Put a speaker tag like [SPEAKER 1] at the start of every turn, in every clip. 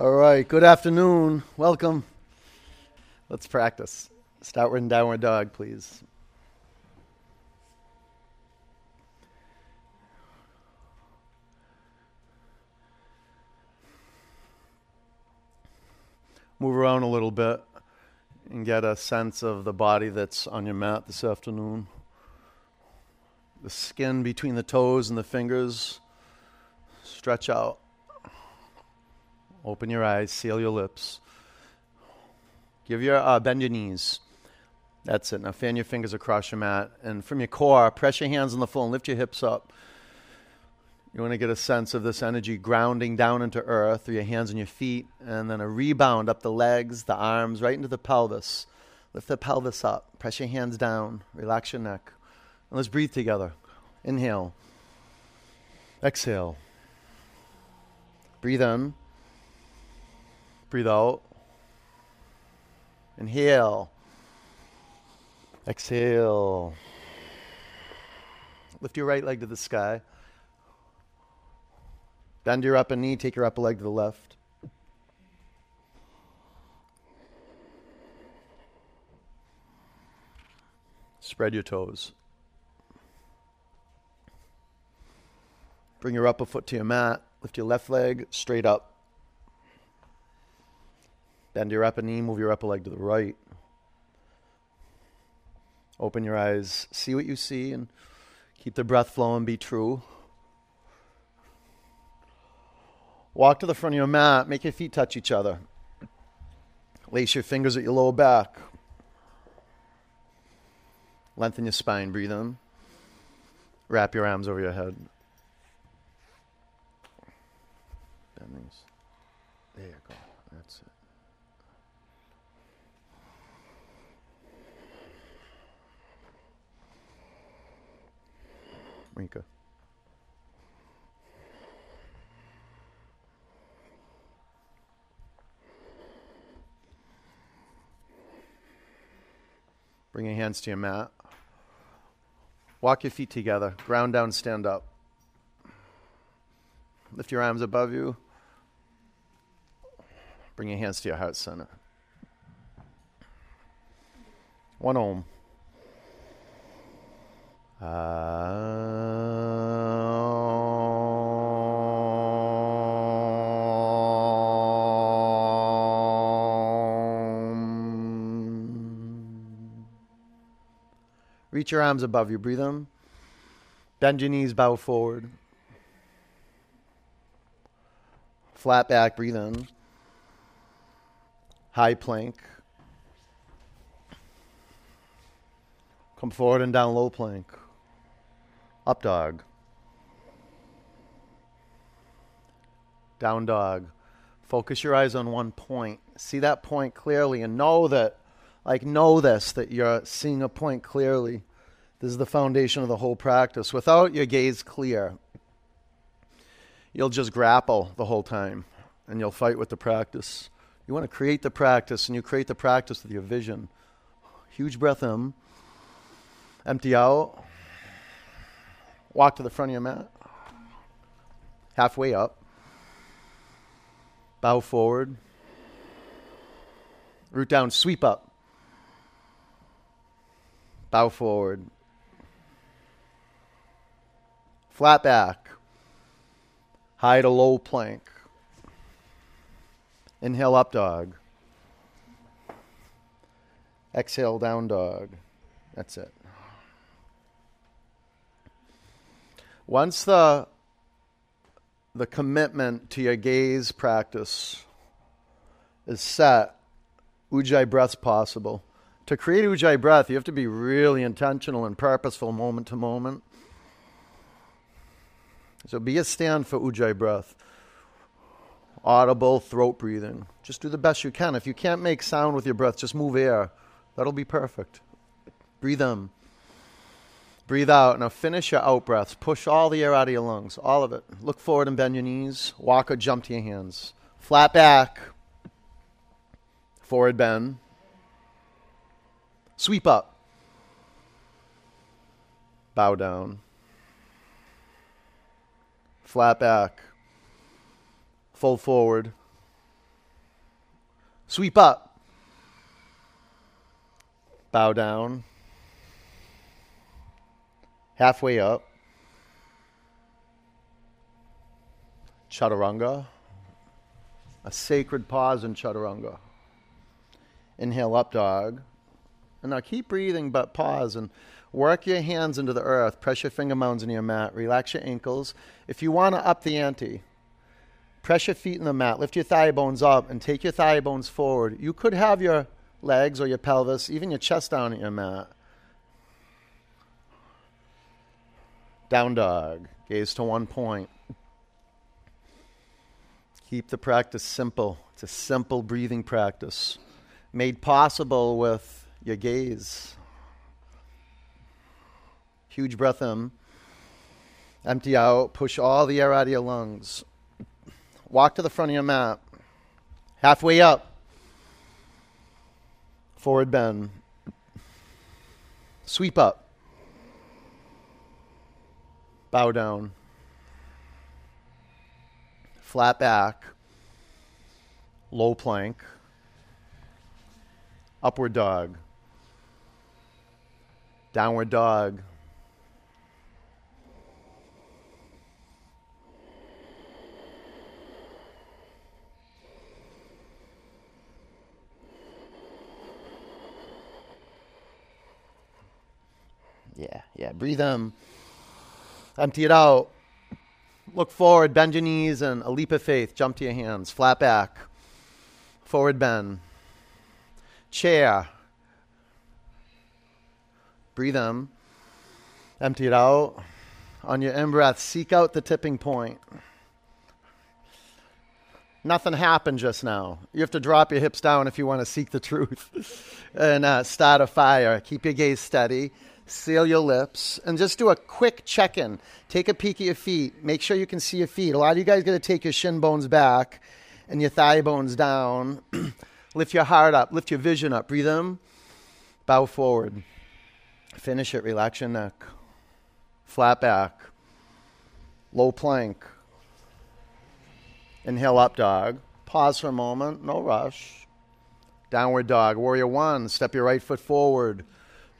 [SPEAKER 1] All right, good afternoon. Welcome. Let's practice. Start with downward dog, please. Move around a little bit and get a sense of the body that's on your mat this afternoon. The skin between the toes and the fingers. Stretch out. Open your eyes, seal your lips. Give your uh, bend your knees. That's it. Now fan your fingers across your mat, and from your core, press your hands on the floor and lift your hips up. You want to get a sense of this energy grounding down into earth through your hands and your feet, and then a rebound up the legs, the arms, right into the pelvis. Lift the pelvis up. Press your hands down. Relax your neck. And let's breathe together. Inhale. Exhale. Breathe in. Breathe out. Inhale. Exhale. Lift your right leg to the sky. Bend your upper knee, take your upper leg to the left. Spread your toes. Bring your upper foot to your mat. Lift your left leg straight up. Bend your upper knee, move your upper leg to the right. Open your eyes, see what you see, and keep the breath flowing, be true. Walk to the front of your mat, make your feet touch each other. Lace your fingers at your lower back. Lengthen your spine, breathe in. Wrap your arms over your head. Bendings. There you go. That's it. Bring your hands to your mat. Walk your feet together. Ground down, stand up. Lift your arms above you. Bring your hands to your heart center. One om. Reach your arms above you. Breathe in. Bend your knees, bow forward. Flat back, breathe in. High plank. Come forward and down low plank. Up dog. Down dog. Focus your eyes on one point. See that point clearly and know that, like, know this, that you're seeing a point clearly. This is the foundation of the whole practice. Without your gaze clear, you'll just grapple the whole time and you'll fight with the practice. You want to create the practice and you create the practice with your vision. Huge breath in. Empty out. Walk to the front of your mat. Halfway up. Bow forward. Root down, sweep up. Bow forward. Flat back. High to low plank. Inhale up dog. Exhale down dog. That's it. Once the the commitment to your gaze practice is set, Ujjayi breath's possible. To create Ujjayi breath, you have to be really intentional and purposeful moment to moment. So be a stand for Ujjayi breath. Audible throat breathing. Just do the best you can. If you can't make sound with your breath, just move air. That'll be perfect. Breathe in. Breathe out. Now finish your out breaths. Push all the air out of your lungs, all of it. Look forward and bend your knees. Walk or jump to your hands. Flat back. Forward bend. Sweep up. Bow down. Flat back. Fold forward. Sweep up. Bow down. Halfway up. Chaturanga. A sacred pause in Chaturanga. Inhale up dog. And now keep breathing, but pause and work your hands into the earth. Press your finger mounds into your mat. Relax your ankles. If you want to up the ante, press your feet in the mat. Lift your thigh bones up and take your thigh bones forward. You could have your legs or your pelvis, even your chest down at your mat. Down dog. Gaze to one point. Keep the practice simple. It's a simple breathing practice made possible with your gaze. Huge breath in. Empty out. Push all the air out of your lungs. Walk to the front of your mat. Halfway up. Forward bend. Sweep up. Bow down. Flat back. Low plank. Upward dog. Downward dog. Yeah, yeah. Breathe in. Empty it out. Look forward, bend your knees, and a leap of faith. Jump to your hands. Flat back. Forward bend. Chair. Breathe in. Empty it out. On your in breath, seek out the tipping point. Nothing happened just now. You have to drop your hips down if you want to seek the truth and uh, start a fire. Keep your gaze steady seal your lips, and just do a quick check in. Take a peek at your feet. Make sure you can see your feet. A lot of you guys got to take your shin bones back and your thigh bones down. lift your heart up, lift your vision up. Breathe in, bow forward. Finish it. Relax your neck. Flat back. Low plank. Inhale up dog. Pause for a moment. No rush. Downward dog. Warrior one. Step your right foot forward.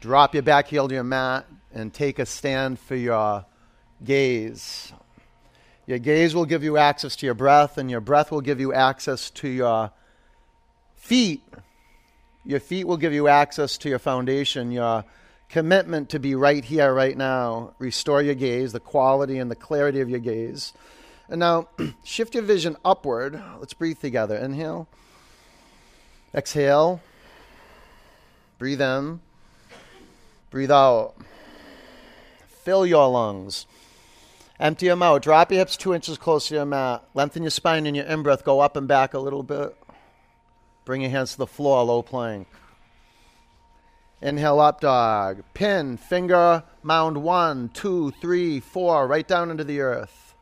[SPEAKER 1] Drop your back heel to your mat and take a stand for your gaze. Your gaze will give you access to your breath, and your breath will give you access to your feet. Your feet will give you access to your foundation, your commitment to be right here, right now. Restore your gaze, the quality and the clarity of your gaze. And now shift your vision upward. Let's breathe together. Inhale. Exhale. Breathe in. Breathe out. Fill your lungs. Empty them out. Drop your hips two inches closer to your mat. Lengthen your spine in your in breath. Go up and back a little bit. Bring your hands to the floor, low plank. Inhale up dog. Pin, finger, mound one, two, three, four, right down into the earth.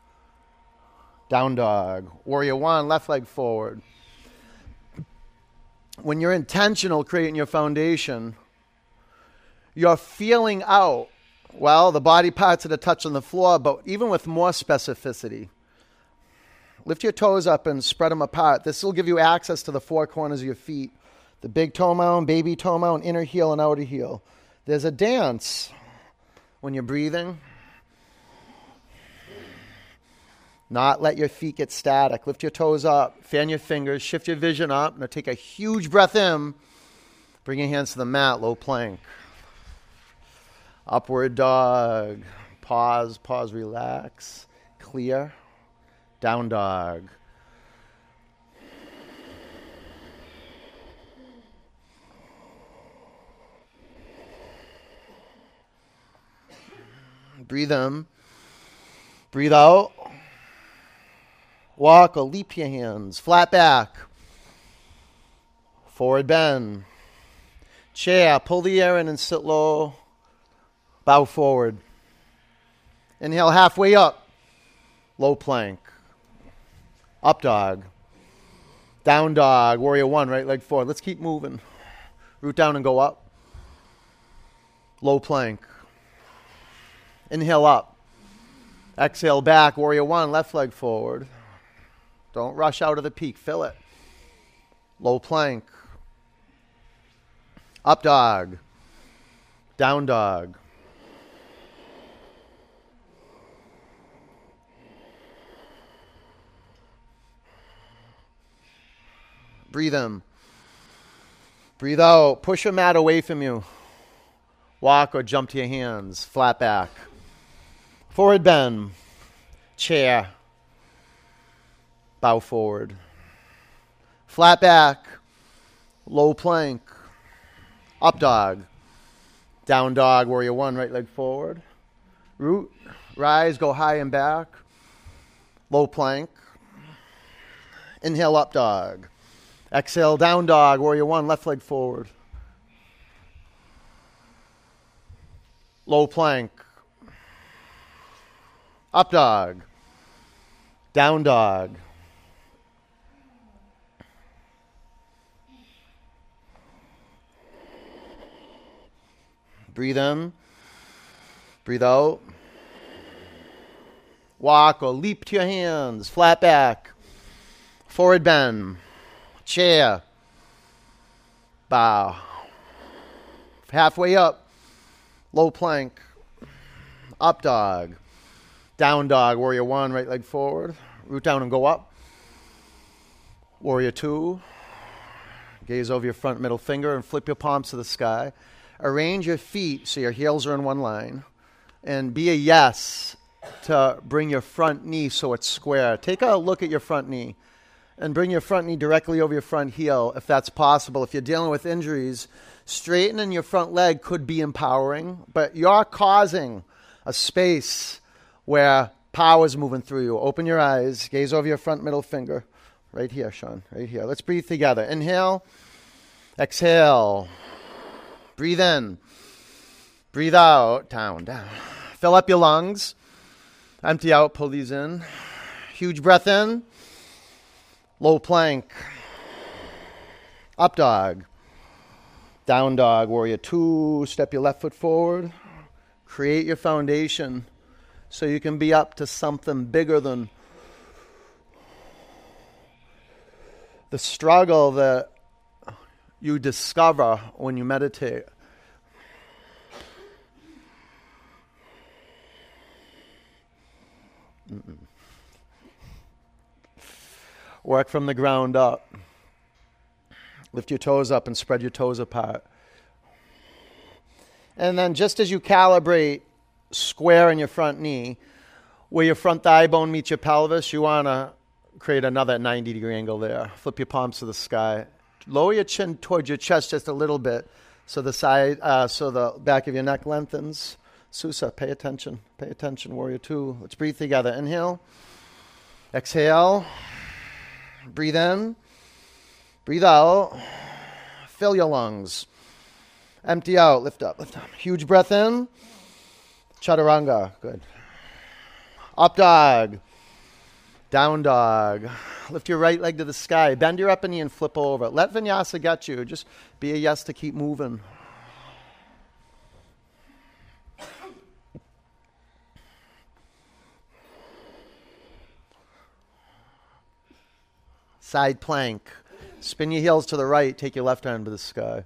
[SPEAKER 1] Down dog. Warrior one, left leg forward. When you're intentional creating your foundation, you're feeling out, well, the body parts that are touching the floor, but even with more specificity. Lift your toes up and spread them apart. This will give you access to the four corners of your feet the big toe mound, baby toe mound, inner heel, and outer heel. There's a dance when you're breathing. Not let your feet get static. Lift your toes up, fan your fingers, shift your vision up. Now take a huge breath in. Bring your hands to the mat, low plank. Upward dog. Pause, pause, relax. Clear. Down dog. Breathe in. Breathe out. Walk or leap your hands. Flat back. Forward bend. Chair. Pull the air in and sit low. Bow forward. Inhale halfway up. Low plank. Up dog. Down dog. Warrior one, right leg forward. Let's keep moving. Root down and go up. Low plank. Inhale up. Exhale back. Warrior one, left leg forward. Don't rush out of the peak. Fill it. Low plank. Up dog. Down dog. Breathe in. Breathe out. Push your mat away from you. Walk or jump to your hands. Flat back. Forward bend. Chair. Bow forward. Flat back. Low plank. Up dog. Down dog. Warrior one. Right leg forward. Root. Rise. Go high and back. Low plank. Inhale up dog. Exhale, down dog, warrior one, left leg forward. Low plank. Up dog. Down dog. Breathe in. Breathe out. Walk or leap to your hands. Flat back. Forward bend chair, bow. Halfway up, low plank, up dog, down dog, warrior one, right leg forward, root down and go up. Warrior two, gaze over your front middle finger and flip your palms to the sky. Arrange your feet so your heels are in one line. And be a yes to bring your front knee so it's square. Take a look at your front knee and bring your front knee directly over your front heel if that's possible. If you're dealing with injuries, straightening your front leg could be empowering, but you're causing a space where power is moving through you. Open your eyes, gaze over your front middle finger. Right here, Sean, right here. Let's breathe together. Inhale, exhale. Breathe in, breathe out, down, down. Fill up your lungs. Empty out, pull these in. Huge breath in. Low plank. Up dog. Down dog. Warrior two. Step your left foot forward. Create your foundation so you can be up to something bigger than the struggle that you discover when you meditate. Mm-mm. Work from the ground up. Lift your toes up and spread your toes apart. And then, just as you calibrate square in your front knee, where your front thigh bone meets your pelvis, you want to create another 90 degree angle there. Flip your palms to the sky. Lower your chin towards your chest just a little bit so the side, uh, so the back of your neck lengthens. Susa, pay attention. Pay attention, warrior two. Let's breathe together. Inhale. Exhale. Breathe in. Breathe out. Fill your lungs. Empty out. Lift up. Lift up. Huge breath in. Chaturanga. Good. Up dog. Down dog. Lift your right leg to the sky. Bend your upper knee and flip over. Let vinyasa get you. Just be a yes to keep moving. Side plank. Spin your heels to the right. Take your left arm to the sky.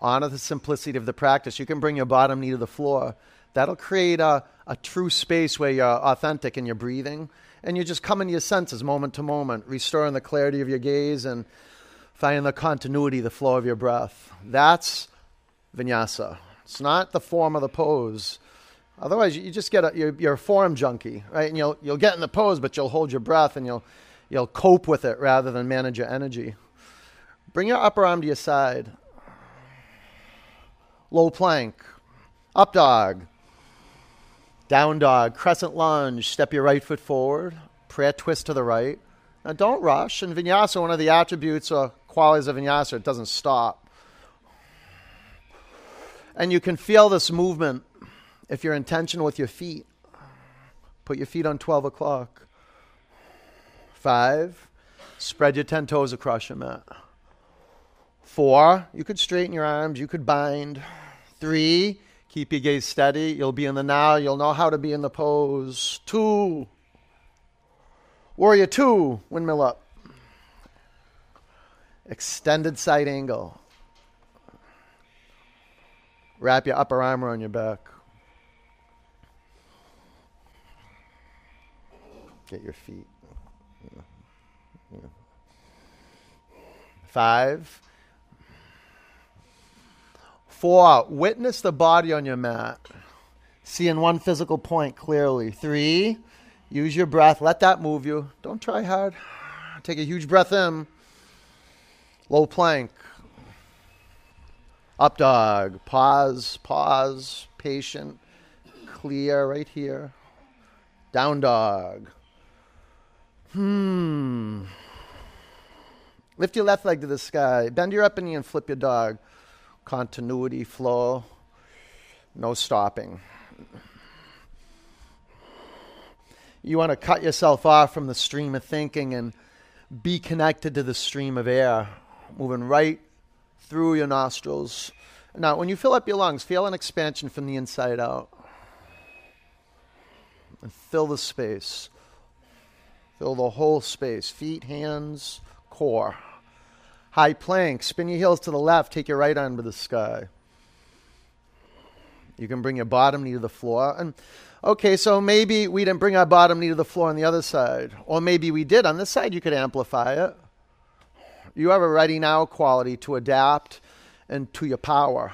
[SPEAKER 1] Honor the simplicity of the practice. You can bring your bottom knee to the floor. That'll create a, a true space where you're authentic in your breathing and you're just coming to your senses moment to moment, restoring the clarity of your gaze and finding the continuity, the flow of your breath. That's vinyasa. It's not the form of the pose. Otherwise, you just get a, you're, you're a form junkie, right? And you'll, you'll get in the pose, but you'll hold your breath and you'll You'll cope with it rather than manage your energy. Bring your upper arm to your side. Low plank. Up dog. Down dog. Crescent lunge. Step your right foot forward. Prayer twist to the right. Now don't rush. In vinyasa, one of the attributes or qualities of vinyasa, it doesn't stop. And you can feel this movement if you're intentional with your feet. Put your feet on 12 o'clock. Five, spread your 10 toes across your mat. Four, you could straighten your arms, you could bind. Three, keep your gaze steady. You'll be in the now, you'll know how to be in the pose. Two, warrior two, windmill up. Extended side angle. Wrap your upper arm around your back. Get your feet. Five. Four. Witness the body on your mat. Seeing one physical point clearly. Three. Use your breath. Let that move you. Don't try hard. Take a huge breath in. Low plank. Up dog. Pause. Pause. Patient. Clear right here. Down dog. Hmm. Lift your left leg to the sky. Bend your upper knee and flip your dog. Continuity, flow, no stopping. You want to cut yourself off from the stream of thinking and be connected to the stream of air, moving right through your nostrils. Now, when you fill up your lungs, feel an expansion from the inside out. And fill the space. Fill the whole space feet, hands, core. High plank, spin your heels to the left, take your right arm to the sky. You can bring your bottom knee to the floor. And okay, so maybe we didn't bring our bottom knee to the floor on the other side. Or maybe we did. On this side, you could amplify it. You have a ready now quality to adapt and to your power.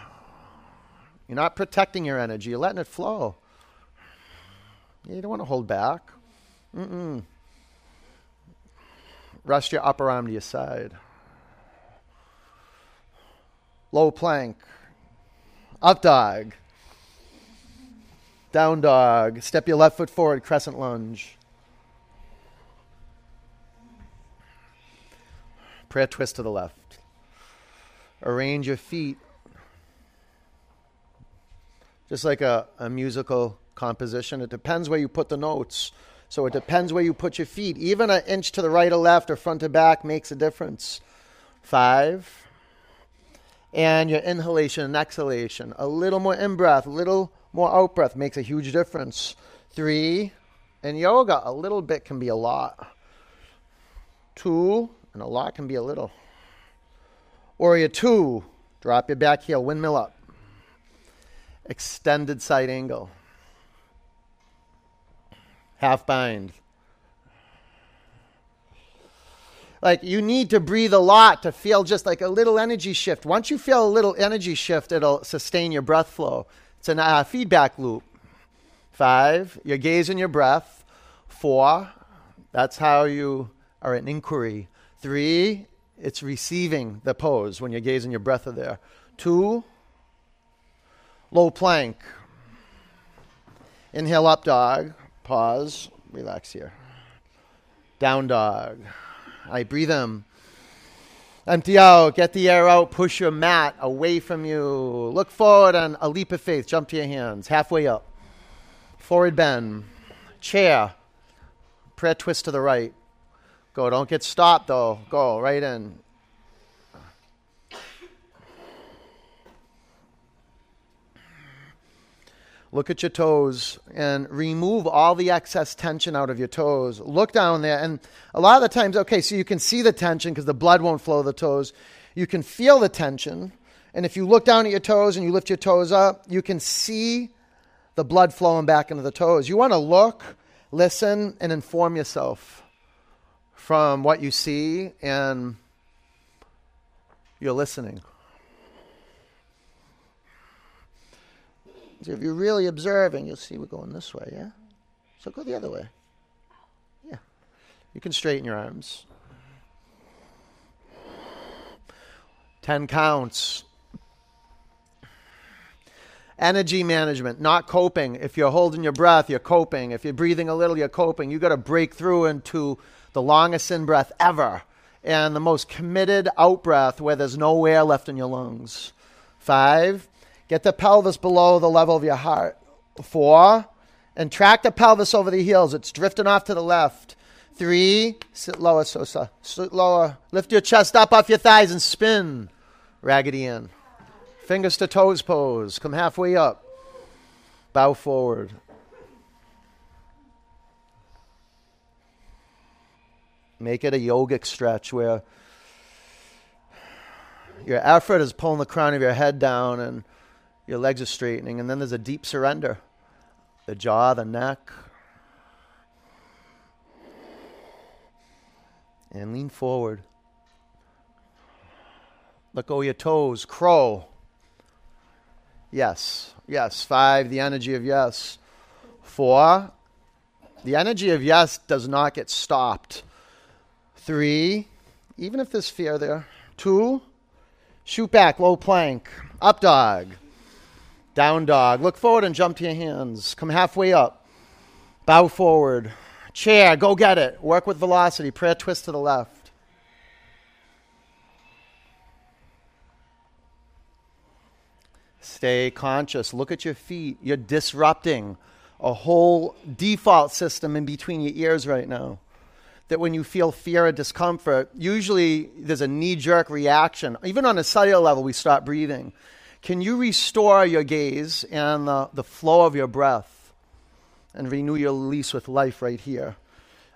[SPEAKER 1] You're not protecting your energy, you're letting it flow. You don't want to hold back. Mm-mm. Rest your upper arm to your side. Low plank. Up dog. Down dog. Step your left foot forward, crescent lunge. Prayer twist to the left. Arrange your feet. Just like a, a musical composition, it depends where you put the notes. So it depends where you put your feet. Even an inch to the right or left or front to back makes a difference. Five. And your inhalation and exhalation. A little more in breath, a little more out breath makes a huge difference. Three. In yoga, a little bit can be a lot. Two, and a lot can be a little. Warrior two, drop your back heel, windmill up. Extended side angle half bind. Like you need to breathe a lot to feel just like a little energy shift. Once you feel a little energy shift, it'll sustain your breath flow. It's a uh, feedback loop. Five, your gaze and your breath. Four, that's how you are in inquiry. Three, it's receiving the pose when your gaze and your breath are there. Two, low plank. Inhale up dog. Pause. Relax here. Down dog. I breathe in. Empty out. Get the air out. Push your mat away from you. Look forward on a leap of faith. Jump to your hands. Halfway up. Forward bend. Chair. Prayer twist to the right. Go. Don't get stopped though. Go right in. Look at your toes and remove all the excess tension out of your toes. Look down there. And a lot of the times, okay, so you can see the tension because the blood won't flow the toes. You can feel the tension. And if you look down at your toes and you lift your toes up, you can see the blood flowing back into the toes. You want to look, listen, and inform yourself from what you see and you're listening. So if you're really observing, you'll see we're going this way, yeah? So go the other way. Yeah. You can straighten your arms. 10 counts. Energy management, not coping. If you're holding your breath, you're coping. If you're breathing a little, you're coping. You've got to break through into the longest in breath ever and the most committed out breath where there's no air left in your lungs. Five, Get the pelvis below the level of your heart. Four. And track the pelvis over the heels. It's drifting off to the left. Three. Sit lower, Sosa. Sit lower. Lift your chest up off your thighs and spin. Raggedy in. Fingers to toes pose. Come halfway up. Bow forward. Make it a yogic stretch where Your effort is pulling the crown of your head down and your legs are straightening. And then there's a deep surrender the jaw, the neck. And lean forward. Let go your toes. Crow. Yes. Yes. Five, the energy of yes. Four, the energy of yes does not get stopped. Three, even if there's fear there. Two, shoot back, low plank. Up dog. Down dog. Look forward and jump to your hands. Come halfway up. Bow forward. Chair, go get it. Work with velocity. Prayer twist to the left. Stay conscious. Look at your feet. You're disrupting a whole default system in between your ears right now. That when you feel fear or discomfort, usually there's a knee jerk reaction. Even on a cellular level, we stop breathing. Can you restore your gaze and the, the flow of your breath and renew your lease with life right here?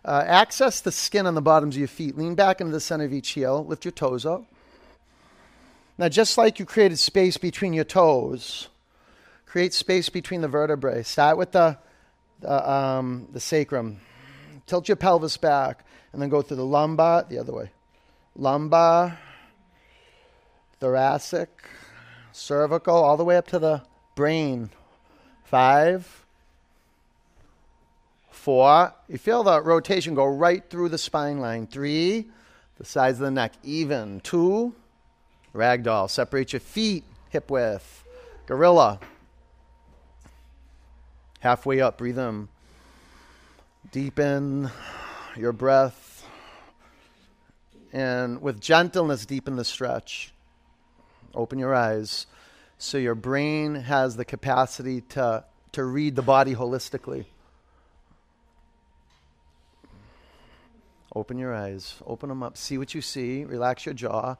[SPEAKER 1] Uh, access the skin on the bottoms of your feet. Lean back into the center of each heel. Lift your toes up. Now, just like you created space between your toes, create space between the vertebrae. Start with the, the, um, the sacrum. Tilt your pelvis back, and then go through the lumbar, the other way. Lumbar, thoracic, cervical, all the way up to the brain. Five, four. You feel the rotation go right through the spine line. Three, the sides of the neck even. Two, Ragdoll. Separate your feet hip width. Gorilla. Halfway up, breathe in. Deepen your breath. And with gentleness, deepen the stretch. Open your eyes so your brain has the capacity to, to read the body holistically. Open your eyes, open them up, see what you see, relax your jaw.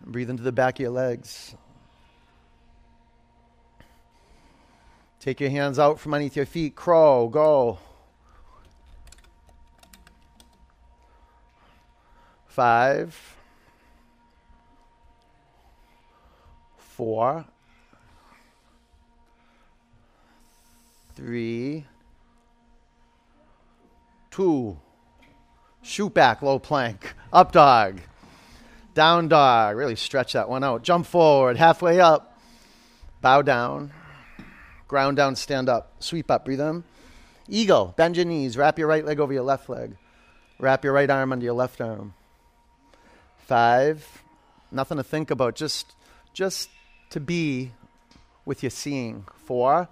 [SPEAKER 1] Breathe into the back of your legs. Take your hands out from underneath your feet. crawl, Go. Five. Four. Three. Two. Shoot back, low plank. Up dog. Down dog. Really stretch that one out. Jump forward. Halfway up. Bow down. Ground down, stand up. Sweep up. Breathe in. Eagle. Bend your knees. Wrap your right leg over your left leg. Wrap your right arm under your left arm. Five. Nothing to think about. Just, just to be with your seeing. Four.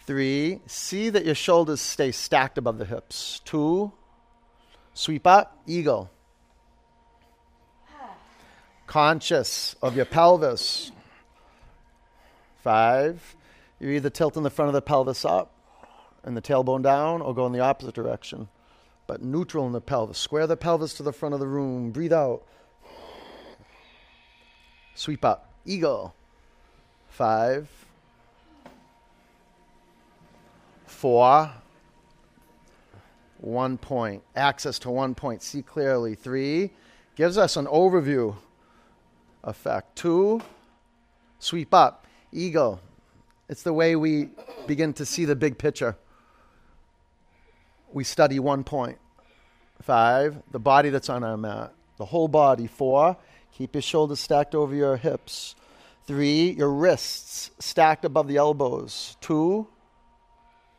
[SPEAKER 1] Three. See that your shoulders stay stacked above the hips. Two. Sweep up. Eagle conscious of your pelvis. Five, you're either tilting the front of the pelvis up and the tailbone down or go in the opposite direction. But neutral in the pelvis. Square the pelvis to the front of the room. Breathe out. Sweep up. Eagle. Five. Four. One point. Access to one point. See clearly. Three. Gives us an overview effect. Two, sweep up, eagle. It's the way we begin to see the big picture. We study one point. Five, the body that's on our mat, the whole body. Four, keep your shoulders stacked over your hips. Three, your wrists stacked above the elbows. Two,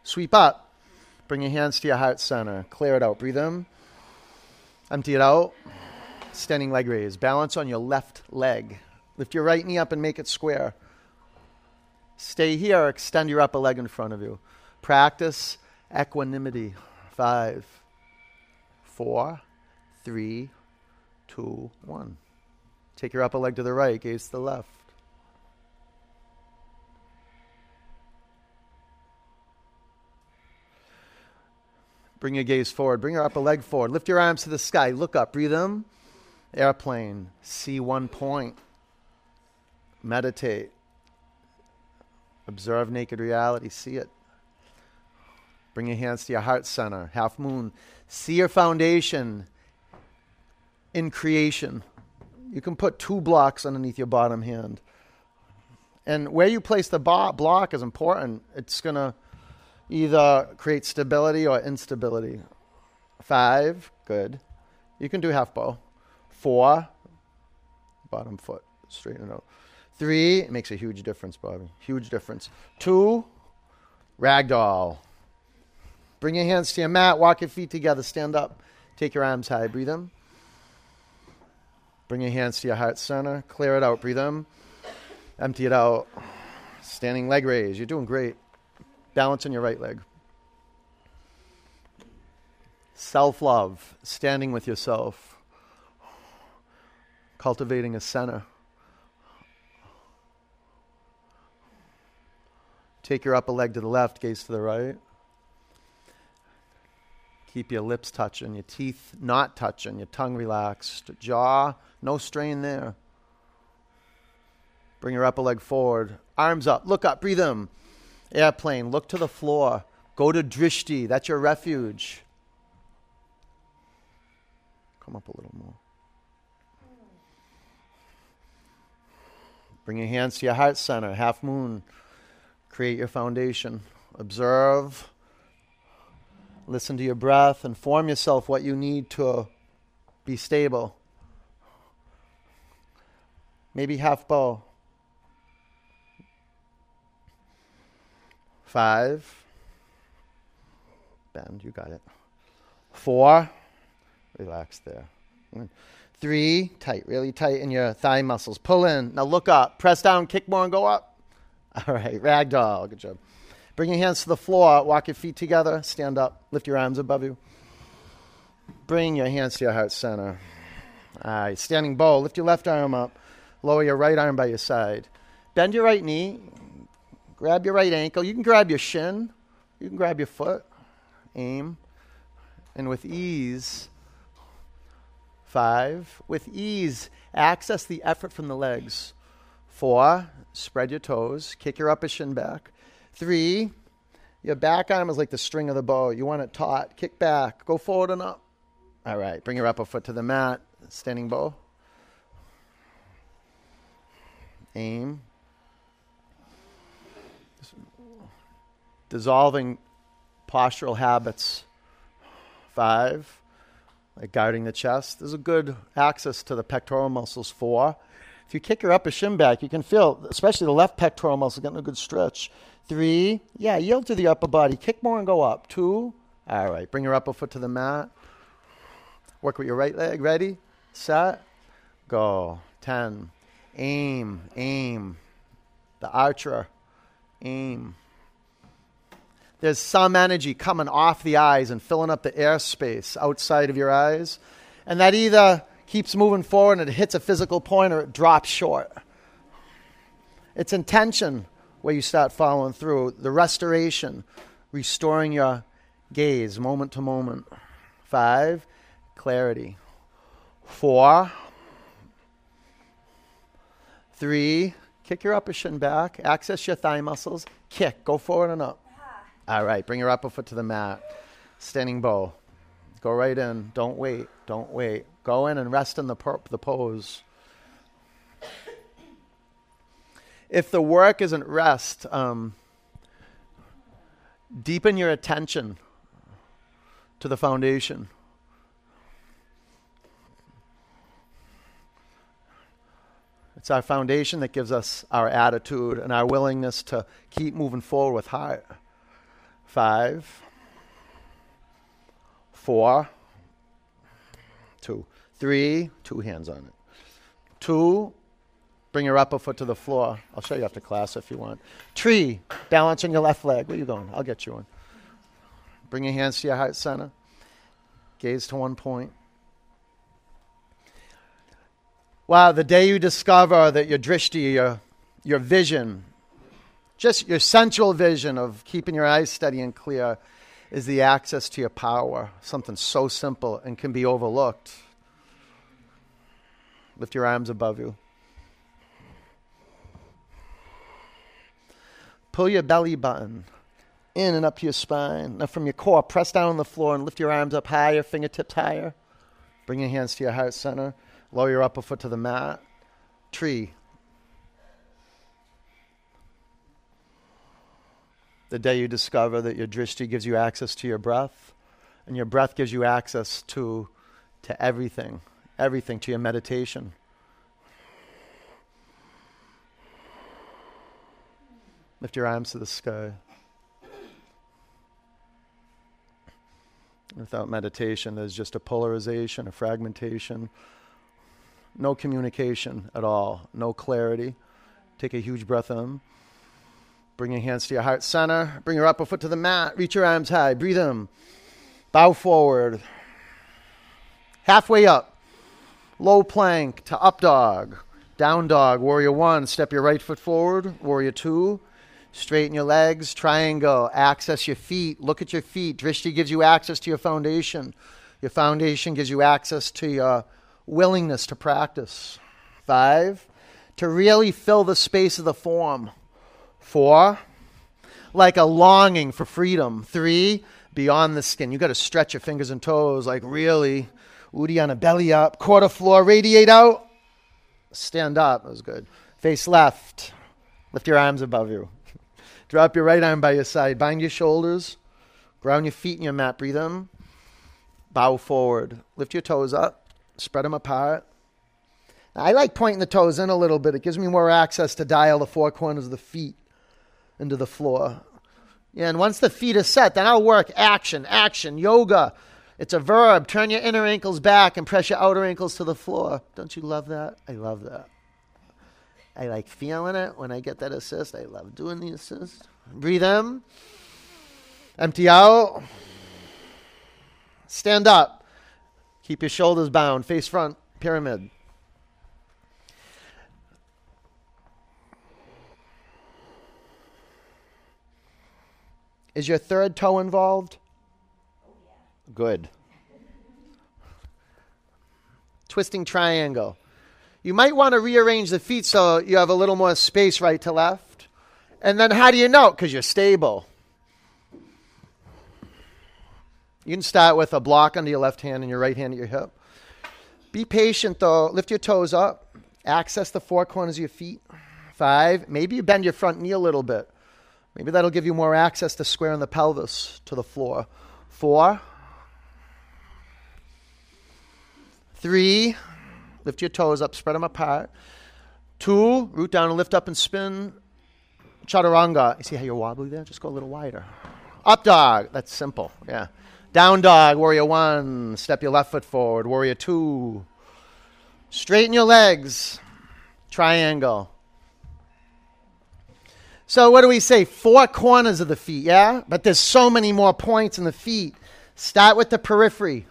[SPEAKER 1] sweep up. Bring your hands to your heart center. Clear it out. Breathe in. Empty it out. Standing leg raise. Balance on your left leg. Lift your right knee up and make it square. Stay here. Extend your upper leg in front of you. Practice equanimity. Five, four, three, two, one. Take your upper leg to the right, gaze to the left. Bring your gaze forward. Bring your upper leg forward. Lift your arms to the sky. Look up. Breathe in airplane, see one point, meditate, observe naked reality, see it. Bring your hands to your heart center, half moon. See your foundation in creation. You can put two blocks underneath your bottom hand. And where you place the block is important. It's going to either create stability or instability. Five, good. You can do half bow. Four, bottom foot, straighten it out. Three, it makes a huge difference, Bobby. Huge difference. Two, ragdoll. Bring your hands to your mat, walk your feet together, stand up, take your arms high, breathe in. Bring your hands to your heart center, clear it out, breathe in. Empty it out. Standing leg raise, you're doing great. Balance on your right leg. Self love, standing with yourself, cultivating a center. Take your upper leg to the left, gaze to the right. Keep your lips touching, your teeth not touching, your tongue relaxed, jaw, no strain there. Bring your upper leg forward, arms up, look up, breathe in. Airplane, look to the floor. Go to drishti, that's your refuge. Come up a little more. Bring your hands to your heart center, half moon. Create your foundation. Observe. Listen to your breath. Inform yourself what you need to be stable. Maybe half bow. Five. Bend, you got it. Four. Relax there. Three. Tight, really tight in your thigh muscles. Pull in. Now look up. Press down, kick more, and go up. All right, ragdoll. Good job. Bring your hands to the floor. Walk your feet together. Stand up. Lift your arms above you. Bring your hands to your heart center. All right, standing bow. Lift your left arm up. Lower your right arm by your side. Bend your right knee. Grab your right ankle. You can grab your shin. You can grab your foot. Aim. And with ease, five, with ease, access the effort from the legs. Four, spread your toes, kick your upper shin back. Three, your back arm is like the string of the bow. You want it taut. Kick back, go forward and up. All right, bring your upper foot to the mat, standing bow. Aim. Dissolving postural habits. Five, like guarding the chest. There's a good access to the pectoral muscles. Four, if you kick your upper shin back, you can feel, especially the left pectoral muscle, getting a good stretch. Three, yeah, yield to the upper body. Kick more and go up. Two, all right, bring your upper foot to the mat. Work with your right leg. Ready, set, go. Ten. Aim, aim. The archer, aim. There's some energy coming off the eyes and filling up the airspace outside of your eyes. And that either keeps moving forward and it hits a physical point or it drops short. It's intention where you start following through, the restoration, restoring your gaze moment to moment. Five, clarity. Four, three, kick your upper shin back, access your thigh muscles, kick, go forward and up. All right, bring your upper foot to the mat. Standing bow. Go right in. Don't wait. Don't wait. Go in and rest in the, the pose. If the work isn't rest, um, deepen your attention to the foundation. It's our foundation that gives us our attitude and our willingness to keep moving forward with heart. Five, four, two. Three, two hands on it. Two, bring your upper foot to the floor. I'll show you after class if you want. Tree, balance on your left leg. Where you going? I'll get you one. Bring your hands to your heart center. Gaze to one point. Wow, the day you discover that your drishti, your, your vision, just your central vision of keeping your eyes steady and clear, is the access to your power. Something so simple and can be overlooked. Lift your arms above you. Pull your belly button in and up to your spine. Now, from your core, press down on the floor and lift your arms up higher, fingertips higher. Bring your hands to your heart center. Lower your upper foot to the mat. Tree. The day you discover that your drishti gives you access to your breath, and your breath gives you access to, to everything, everything, to your meditation. Lift your arms to the sky. Without meditation, there's just a polarization, a fragmentation, no communication at all, no clarity. Take a huge breath in. Bring your hands to your heart center. Bring your upper foot to the mat. Reach your arms high. Breathe in. Bow forward. Halfway up. Low plank to up dog. Down dog. Warrior one. Step your right foot forward. Warrior two. Straighten your legs. Triangle. Access your feet. Look at your feet. Drishti gives you access to your foundation. Your foundation gives you access to your willingness to practice. Five. To really fill the space of the form. Four, like a longing for freedom. Three, beyond the skin. You got to stretch your fingers and toes, like really. Uddiyana, belly up. Quarter floor, radiate out. Stand up. That was good. Face left. Lift your arms above you. Drop your right arm by your side. Bind your shoulders. Ground your feet in your mat. Breathe in. Bow forward. Lift your toes up. Spread them apart. I like pointing the toes in a little bit. It gives me more access to dial the four corners of the feet into the floor. Yeah, and once the feet are set, then I'll work action, action, yoga. It's a verb. Turn your inner ankles back and press your outer ankles to the floor. Don't you love that? I love that. I like feeling it when I get that assist. I love doing the assist. Breathe in. Empty out. Stand up. Keep your shoulders bound. Face front. Pyramid. Is your third toe involved? Good. Twisting triangle. You might want to rearrange the feet so you have a little more space right to left. And then how do you know? Because you're stable. You can start with a block under your left hand and your right hand at your hip. Be patient though. Lift your toes up. Access the four corners of your feet. Five. Maybe you bend your front knee a little bit. Maybe that'll give you more access to squaring the pelvis to the floor. Four. Three. Lift your toes up, spread them apart. Two. Root down and lift up and spin. Chaturanga. You see how you're wobbly there? Just go a little wider. Up dog. That's simple. Yeah. Down dog. Warrior one. Step your left foot forward. Warrior two. Straighten your legs. Triangle. So what do we say? Four corners of the feet, yeah? But there's so many more points in the feet. Start with the periphery.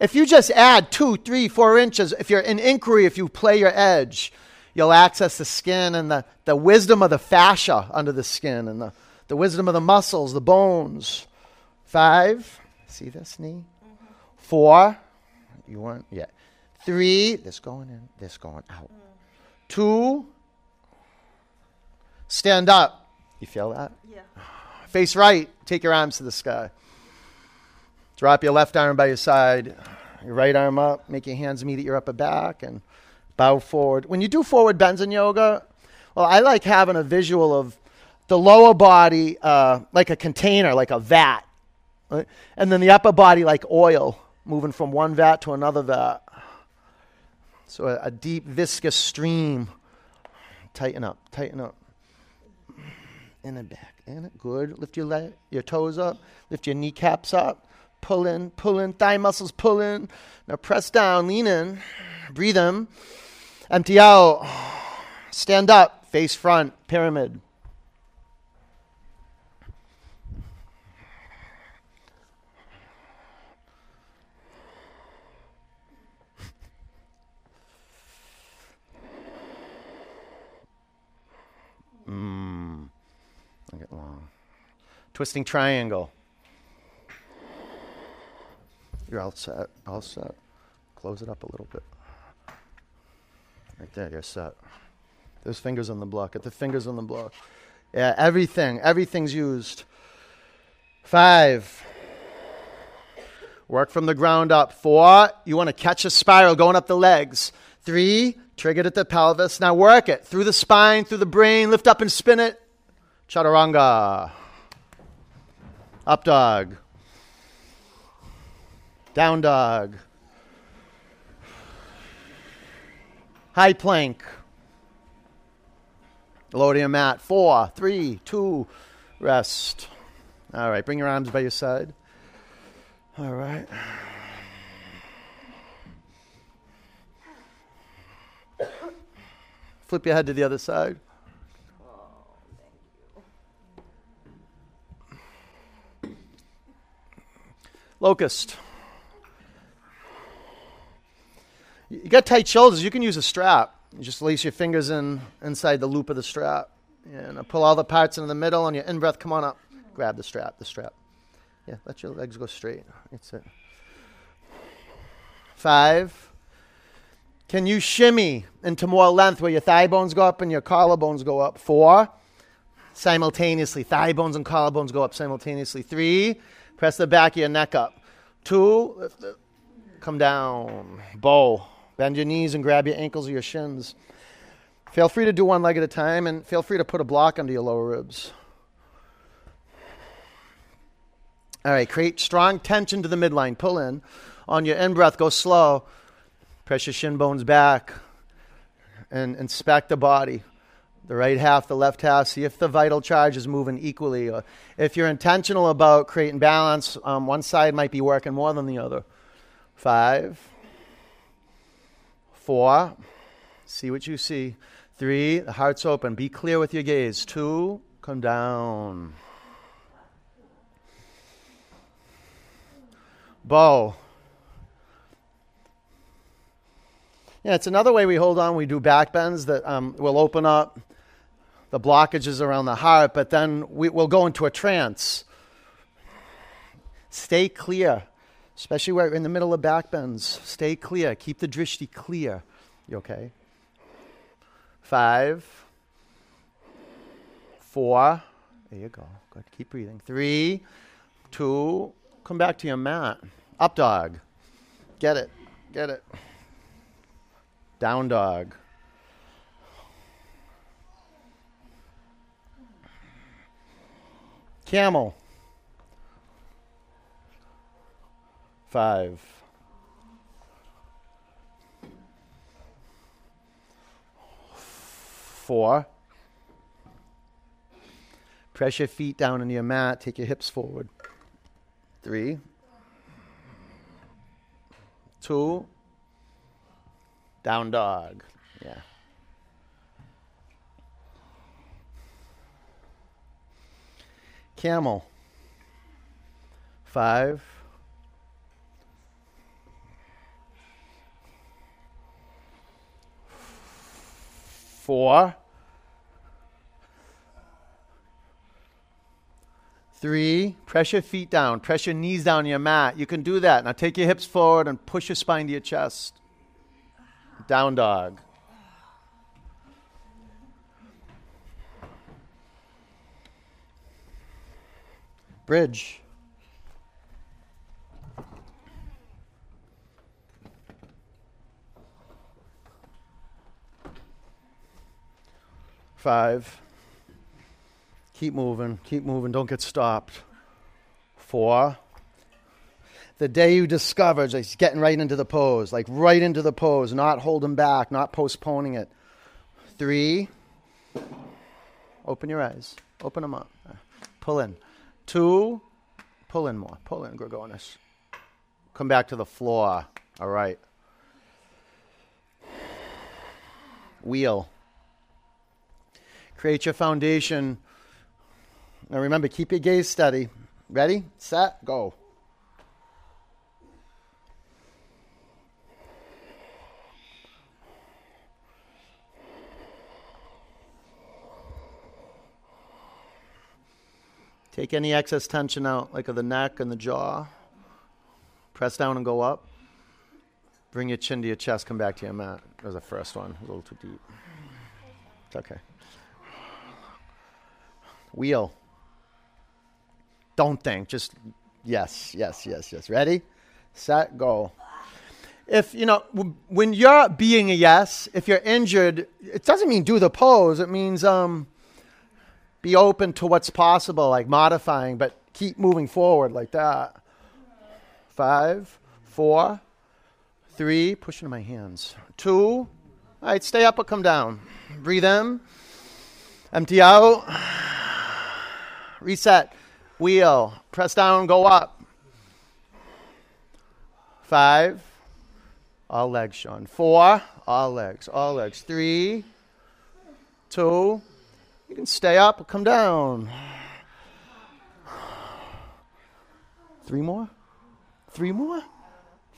[SPEAKER 1] If you just add two, three, four inches, if you're in inquiry, if you play your edge, you'll access the skin and the, the wisdom of the fascia under the skin and the, the wisdom of the muscles, the bones. Five. See this knee? Mm-hmm. Four. You weren't yet. Three. This going in, this going out. Mm. Two. Stand up. You feel that?
[SPEAKER 2] Yeah.
[SPEAKER 1] Face right. Take your arms to the sky. Drop your left arm by your side, your right arm up. Make your hands meet at your upper back and bow forward. When you do forward bends in yoga, well, I like having a visual of the lower body uh, like a container, like a vat, right? and then the upper body like oil, moving from one vat to another vat. So a, a deep, viscous stream. Tighten up, tighten up in and back. In it. Good. Lift your leg, your toes up. Lift your kneecaps up. Pull in, pull in. Thigh muscles pull in. Now press down, lean in. Breathe in. Empty out. Stand up. Face front. Pyramid. Mm. Make it long. Twisting triangle. You're all set. All set. Close it up a little bit. Right there, you're set. There's fingers on the block. Get the fingers on the block. Yeah, everything. Everything's used. Five. Work from the ground up. Four, you want to catch a spiral going up the legs. Three, triggered at the pelvis. Now work it through the spine, through the brain. Lift up and spin it. Chaturanga. Up dog. Down dog. High plank. Your mat. Four, three, two, rest. All right, bring your arms by your side. All right. Flip your head to the other side. Locust. You got tight shoulders, you can use a strap. You just lace your fingers in inside the loop of the strap. And pull all the parts into the middle on your in breath. Come on up. Grab the strap, the strap. Yeah, let your legs go straight. That's it. Five. Can you shimmy into more length where your thigh bones go up and your collarbones go up? Four. Simultaneously. Thigh bones and collarbones go up simultaneously. Three. Press the back of your neck up. Two. Come down. Bow. Bend your knees and grab your ankles or your shins. Feel free to do one leg at a time and feel free to put a block under your lower ribs. All right, create strong tension to the midline. Pull in. On your in breath, go slow. Press your shin bones back and inspect the body. The right half, the left half. See if the vital charge is moving equally. Or If you're intentional about creating balance, um, one side might be working more than the other. Five, Four, see what you see. Three, the heart's open. Be clear with your gaze. Two, come down. Bow. Yeah, it's another way we hold on. We do back bends that um, will open up the blockages around the heart, but then we, will go into a trance. Stay clear especially where in the middle of back bends. Stay clear. Keep the drishti clear. You okay? Five, four. There you go. Good. Keep breathing. Three, two. Come back to your mat. Up dog. Get it. Get it. Down dog. Camel. five. Four. Press your feet down into your mat. Take your hips forward. Three. Two. Down dog. Yeah. Camel. Five. four, three, press your feet down, press your knees down your mat. You can do that. Now take your hips forward and push your spine to your chest. Down dog. Bridge. Five. Keep moving, keep moving, don't get stopped. Four. The day you discover, just getting right into the pose, like right into the pose, not holding back, not postponing it. Three. Open your eyes, open them up. Pull in. Two. Pull in more, pull in, Grigonis. Come back to the floor. All right. Wheel. Create your foundation. Now remember, keep your gaze steady. Ready, set, go. Take any excess tension out, like of the neck and the jaw. Press down and go up. Bring your chin to your chest, come back to your mat. That was the first one, a little too deep. It's okay. Wheel. Don't think. Just yes, yes, yes, yes. Ready? set, go. If, you know, when you're being a yes, if you're injured, it doesn't mean do the pose. It means um, be open to what's possible, like modifying, but keep moving forward like that. Five, four, three, pushing my hands. Two, all right, stay up or come down. Breathe in, empty out, reset, wheel, press down, go up. Five, all legs, Sean. Four, all legs, all legs. Three, two, you can stay up or come down. Three more? Three more?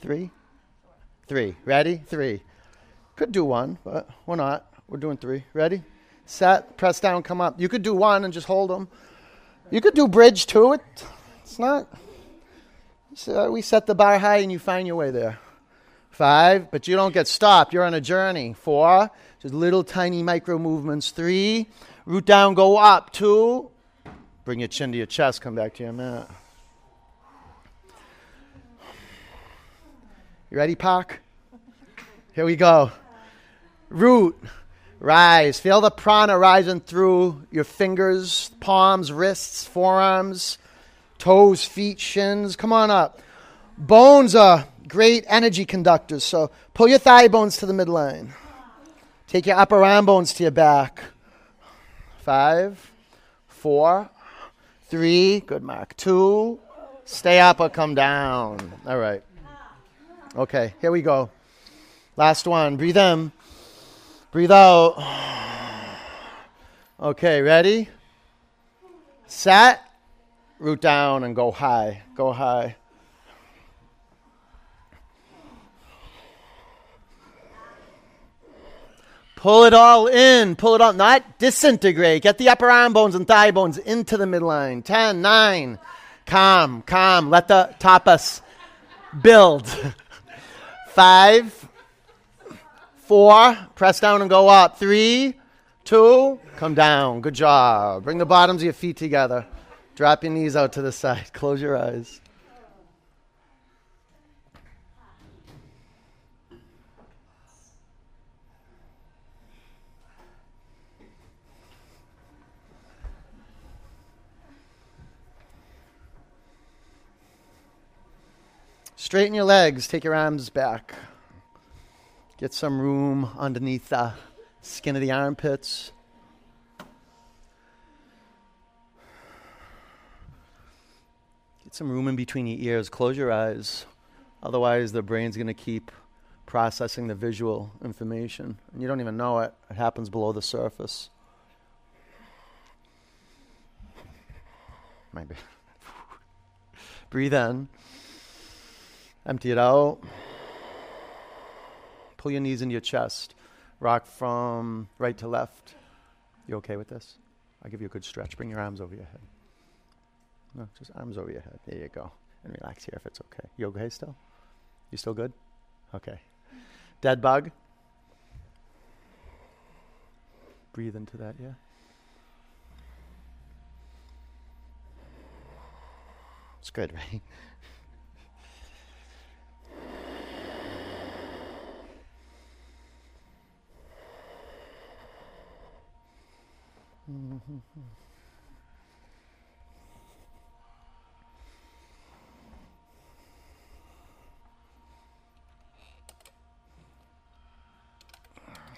[SPEAKER 1] Three? Three. Ready? Three. Could do one, but we're not. We're doing three. Ready? Set, press down, come up. You could do one and just hold them. You could do bridge too. It, it's not. So uh, we set the bar high and you find your way there. Five, but you don't get stopped. You're on a journey. Four, just little tiny micro movements. Three, root down, go up. Two, bring your chin to your chest, come back to your mat. You ready, Park? Here we go. Root, rise. Feel the prana rising through your fingers, palms, wrists, forearms, toes, feet, shins. Come on up. Bones are great energy conductors, so pull your thigh bones to the midline. Take your upper arm bones to your back. Five, four, three, good mark. Two, stay up or come down. All right. Okay, here we go. Last one. Breathe in. Breathe out. Okay, ready? Set. Root down and go high. Go high. Pull it all in. Pull it all. Not disintegrate. Get the upper arm bones and thigh bones into the midline. Ten, nine. Calm, calm. Let the tapas build. Five, four, press down and go up. Three, two, come down. Good job. Bring the bottoms of your feet together. Drop your knees out to the side. Close your eyes. Straighten your legs. Take your arms back. Get some room underneath the skin of the armpits. Get some room in between your ears. Close your eyes. Otherwise, the brain's going to keep processing the visual information. And you don't even know it. It happens below the surface. Maybe. Breathe in. Empty it out. Pull your knees into your chest. Rock from right to left. You okay with this? I'll give you a good stretch. Bring your arms over your head. No, just arms over your head. There you go. And relax here if it's okay. You okay still? You still good? Okay. Dead bug. Breathe into that, yeah. It's good, right?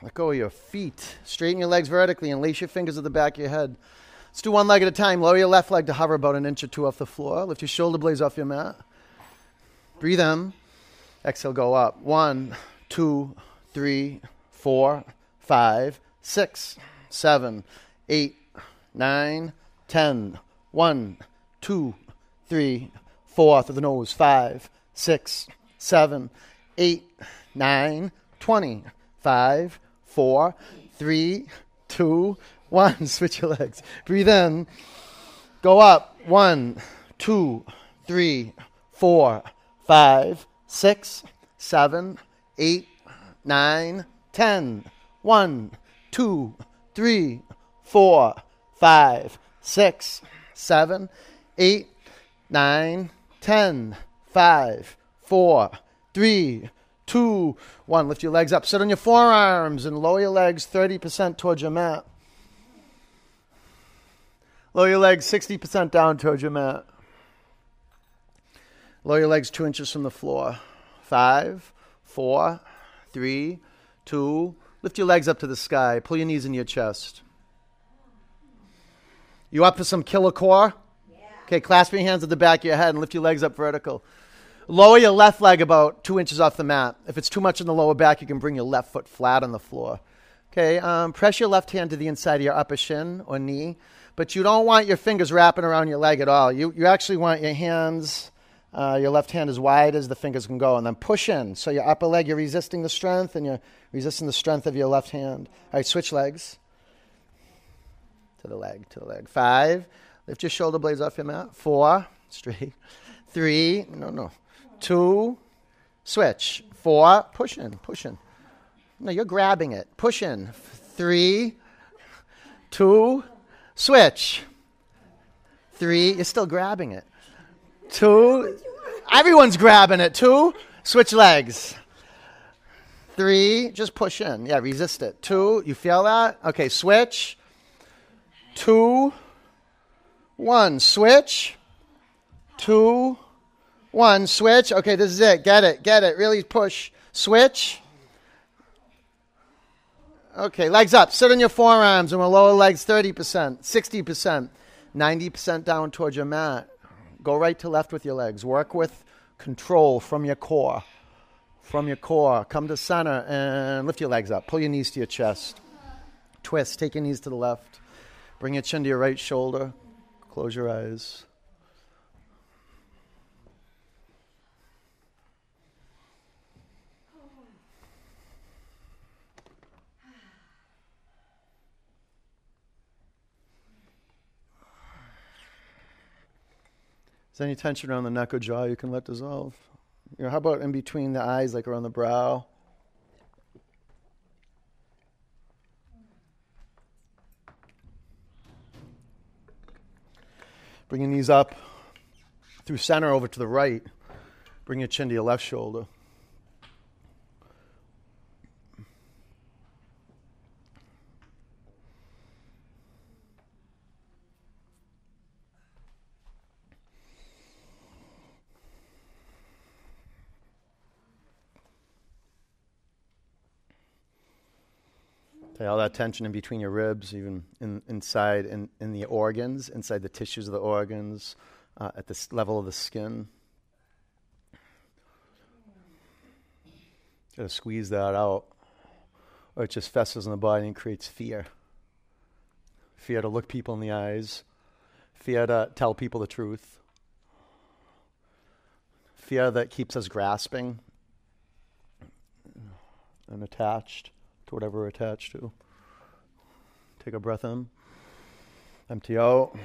[SPEAKER 1] Let go of your feet. Straighten your legs vertically and lace your fingers at the back of your head. Let's do one leg at a time. Lower your left leg to hover about an inch or two off the floor. Lift your shoulder blades off your mat. Breathe in. Exhale, go up. One, two, three, four, five, six, seven, eight, nine, ten. One, two, three, four through the nose. Five, six, seven, eight, nine, twenty. Five, four, three, two, one. Switch your legs. Breathe in. Go up. One, two, three, four, five, six, seven, eight, nine, ten. One, two, three, four, five, six, seven, eight, nine, ten. Five, four, three, two, one. Lift your legs up. Sit on your forearms and lower your legs 30% towards your mat. Lower your legs 60% down towards your mat. Lower your legs two inches from the floor. Five, four, three, two. Lift your legs up to the sky. Pull your knees in your chest. You up for some killer core? Yeah. Okay, clasp your hands at the back of your head and lift your legs up vertical. Lower your left leg about two inches off the mat. If it's too much in the lower back, you can bring your left foot flat on the floor. Okay, um, press your left hand to the inside of your upper shin or knee, but you don't want your fingers wrapping around your leg at all. You, you actually want your hands, uh, your left hand as wide as the fingers can go, and then push in. So your upper leg, you're resisting the strength, and you're resisting the strength of your left hand. All right, switch legs to the leg, to the leg. Five, lift your shoulder blades off your mat. Four, straight. Three, no, no. Two, switch. Four, push in, push in. No, you're grabbing it. Push in. Three, two, switch. Three, you're still grabbing it. Two, everyone's grabbing it. Two, switch legs. Three, just push in. Yeah, resist it. Two, you feel that? Okay, switch two, one. Switch. Two, one. Switch. Okay, this is it. Get it. Get it. Really push. Switch. Okay, legs up. Sit on your forearms and we'll lower legs 30%, 60%, 90% down towards your mat. Go right to left with your legs. Work with control from your core. From your core. Come to center and lift your legs up. Pull your knees to your chest. Twist. Take your knees to the left. Bring your chin to your right shoulder. Close your eyes. Is any tension around the neck or jaw you can let dissolve? You know, how about in between the eyes, like around the brow? Bring your knees up through center over to the right. Bring your chin to your left shoulder. All that tension in between your ribs, even in, inside in, in the organs, inside the tissues of the organs, uh, at the level of the skin. Got to squeeze that out, or it just festers in the body and creates fear. Fear to look people in the eyes, fear to tell people the truth, fear that keeps us grasping and attached to whatever we're attached to. Take a breath in. Empty out.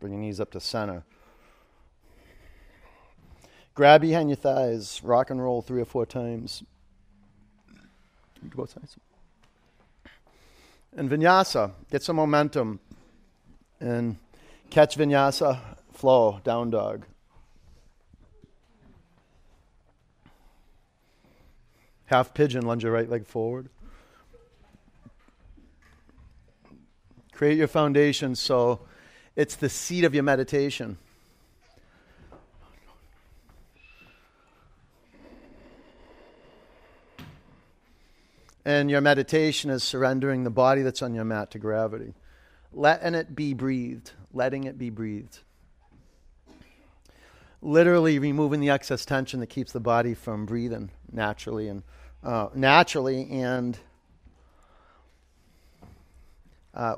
[SPEAKER 1] Bring your knees up to center. Grab behind your thighs. Rock and roll three or four times. Both sides. And vinyasa. Get some momentum. And catch vinyasa. Flow. Down dog. Half pigeon, lunge your right leg forward. Create your foundation so it's the seat of your meditation. And your meditation is surrendering the body that's on your mat to gravity. Letting it be breathed. Letting it be breathed. Literally removing the excess tension that keeps the body from breathing naturally and uh, naturally and uh.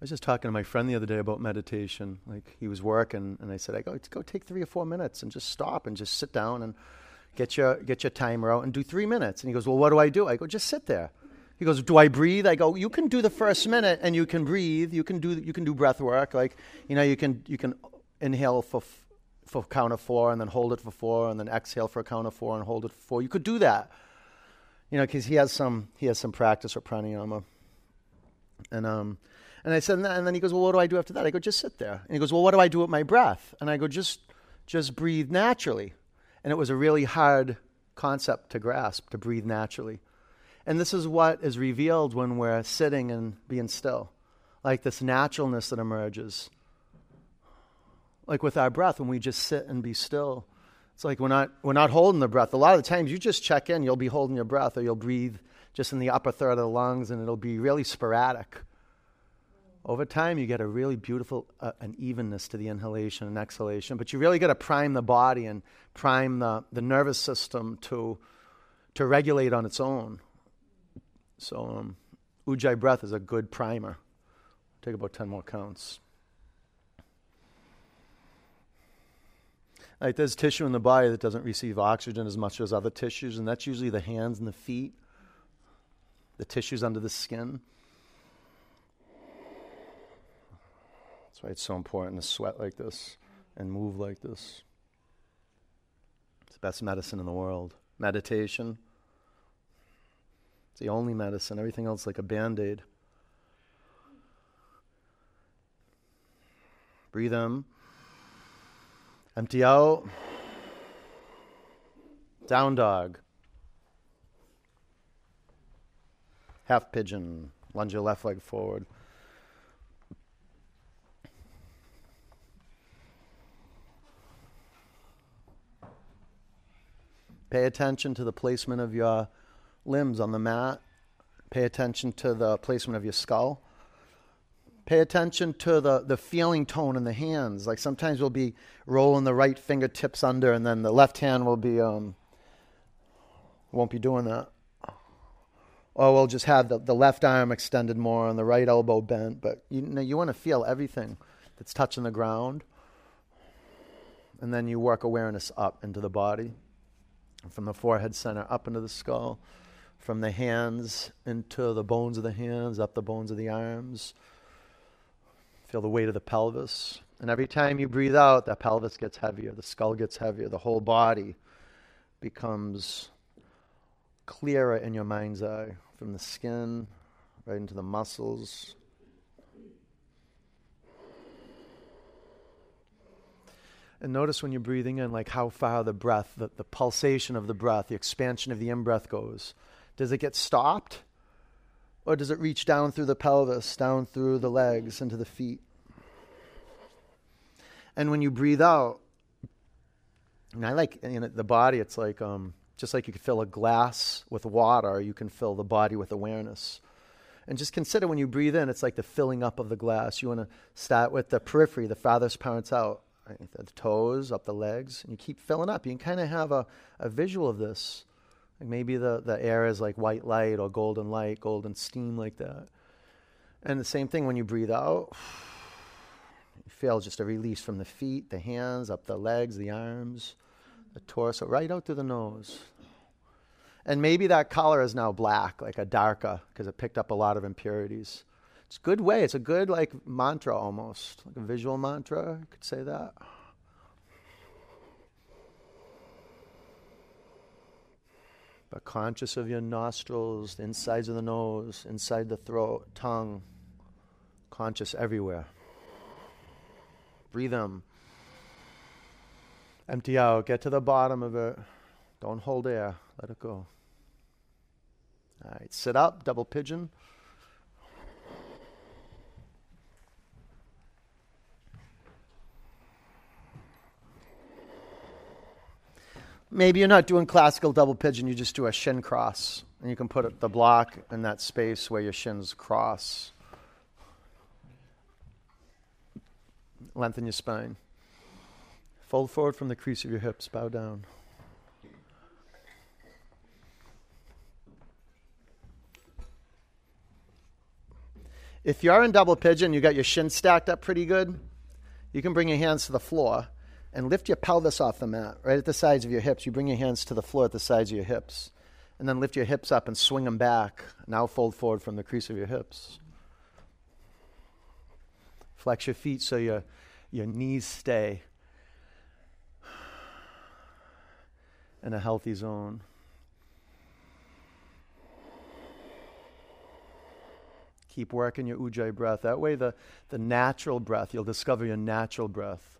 [SPEAKER 1] I was just talking to my friend the other day about meditation. Like he was working, and I said, "I go go take three or four minutes and just stop and just sit down and get your get your timer out and do three minutes." And he goes, "Well, what do I do?" I go, "Just sit there." He goes, "Do I breathe?" I go, "You can do the first minute, and you can breathe. You can do you can do breath work. Like you know, you can you can inhale for for count of four, and then hold it for four, and then exhale for a count of four, and hold it for four. You could do that, you know, because he has some he has some practice with pranayama. And um, and I said, and then he goes, well, what do I do after that? I go, just sit there. And he goes, well, what do I do with my breath? And I go, just just breathe naturally. And it was a really hard concept to grasp, to breathe naturally. And this is what is revealed when we're sitting and being still, like this naturalness that emerges. Like with our breath, when we just sit and be still, it's like we're not, we're not holding the breath. A lot of the times you just check in, you'll be holding your breath, or you'll breathe just in the upper third of the lungs, and it'll be really sporadic. Over time, you get a really beautiful uh, an evenness to the inhalation and exhalation, but you really got to prime the body and prime the, the nervous system to, to regulate on its own. So, um, Ujjayi breath is a good primer. Take about 10 more counts. There's tissue in the body that doesn't receive oxygen as much as other tissues, and that's usually the hands and the feet, the tissues under the skin. That's why it's so important to sweat like this and move like this. It's the best medicine in the world. Meditation. The only medicine. Everything else like a band aid. Breathe in. Empty out. Down dog. Half pigeon. Lunge your left leg forward. Pay attention to the placement of your limbs on the mat. Pay attention to the placement of your skull. Pay attention to the, the feeling tone in the hands. Like sometimes we'll be rolling the right fingertips under, and then the left hand will be um, won't be doing that. Or we'll just have the, the left arm extended more and the right elbow bent. But you know, you want to feel everything that's touching the ground. And then you work awareness up into the body from the forehead center up into the skull, from the hands into the bones of the hands, up the bones of the arms. Feel the weight of the pelvis. And every time you breathe out, the pelvis gets heavier, the skull gets heavier, the whole body becomes clearer in your mind's eye, from the skin right into the muscles, And notice when you're breathing in, like how far the breath, the, the pulsation of the breath, the expansion of the in breath goes. Does it get stopped? Or does it reach down through the pelvis, down through the legs, into the feet? And when you breathe out, and I like know, the body, it's like um, just like you could fill a glass with water, you can fill the body with awareness. And just consider when you breathe in, it's like the filling up of the glass. You want to start with the periphery, the farthest parts out right? The toes, up the legs, and you keep filling up. You can kind of have a, a visual of this. Like maybe the, the air is like white light or golden light, golden steam, like that. And the same thing when you breathe out, you feel just a release from the feet, the hands, up the legs, the arms, the torso, right out through the nose. And maybe that color is now black, like a darker, because it picked up a lot of impurities. It's a good way. It's a good like mantra almost, like a visual mantra. You could say that. But conscious of your nostrils, the insides of the nose, inside the throat, tongue, conscious everywhere. Breathe in. Empty out. Get to the bottom of it. Don't hold air. Let it go. All right. Sit up, double pigeon. Maybe you're not doing classical double pigeon, you just do a shin cross. And you can put the block in that space where your shins cross. Lengthen your spine. Fold forward from the crease of your hips, bow down. If you're in double pigeon, you got your shins stacked up pretty good, you can bring your hands to the floor and lift your pelvis off the mat, right at the sides of your hips. You bring your hands to the floor at the sides of your hips. And then lift your hips up and swing them back. Now fold forward from the crease of your hips. Flex your feet so your, your knees stay in a healthy zone. Keep working your ujjayi breath. That way, the, the natural breath, you'll discover your natural breath.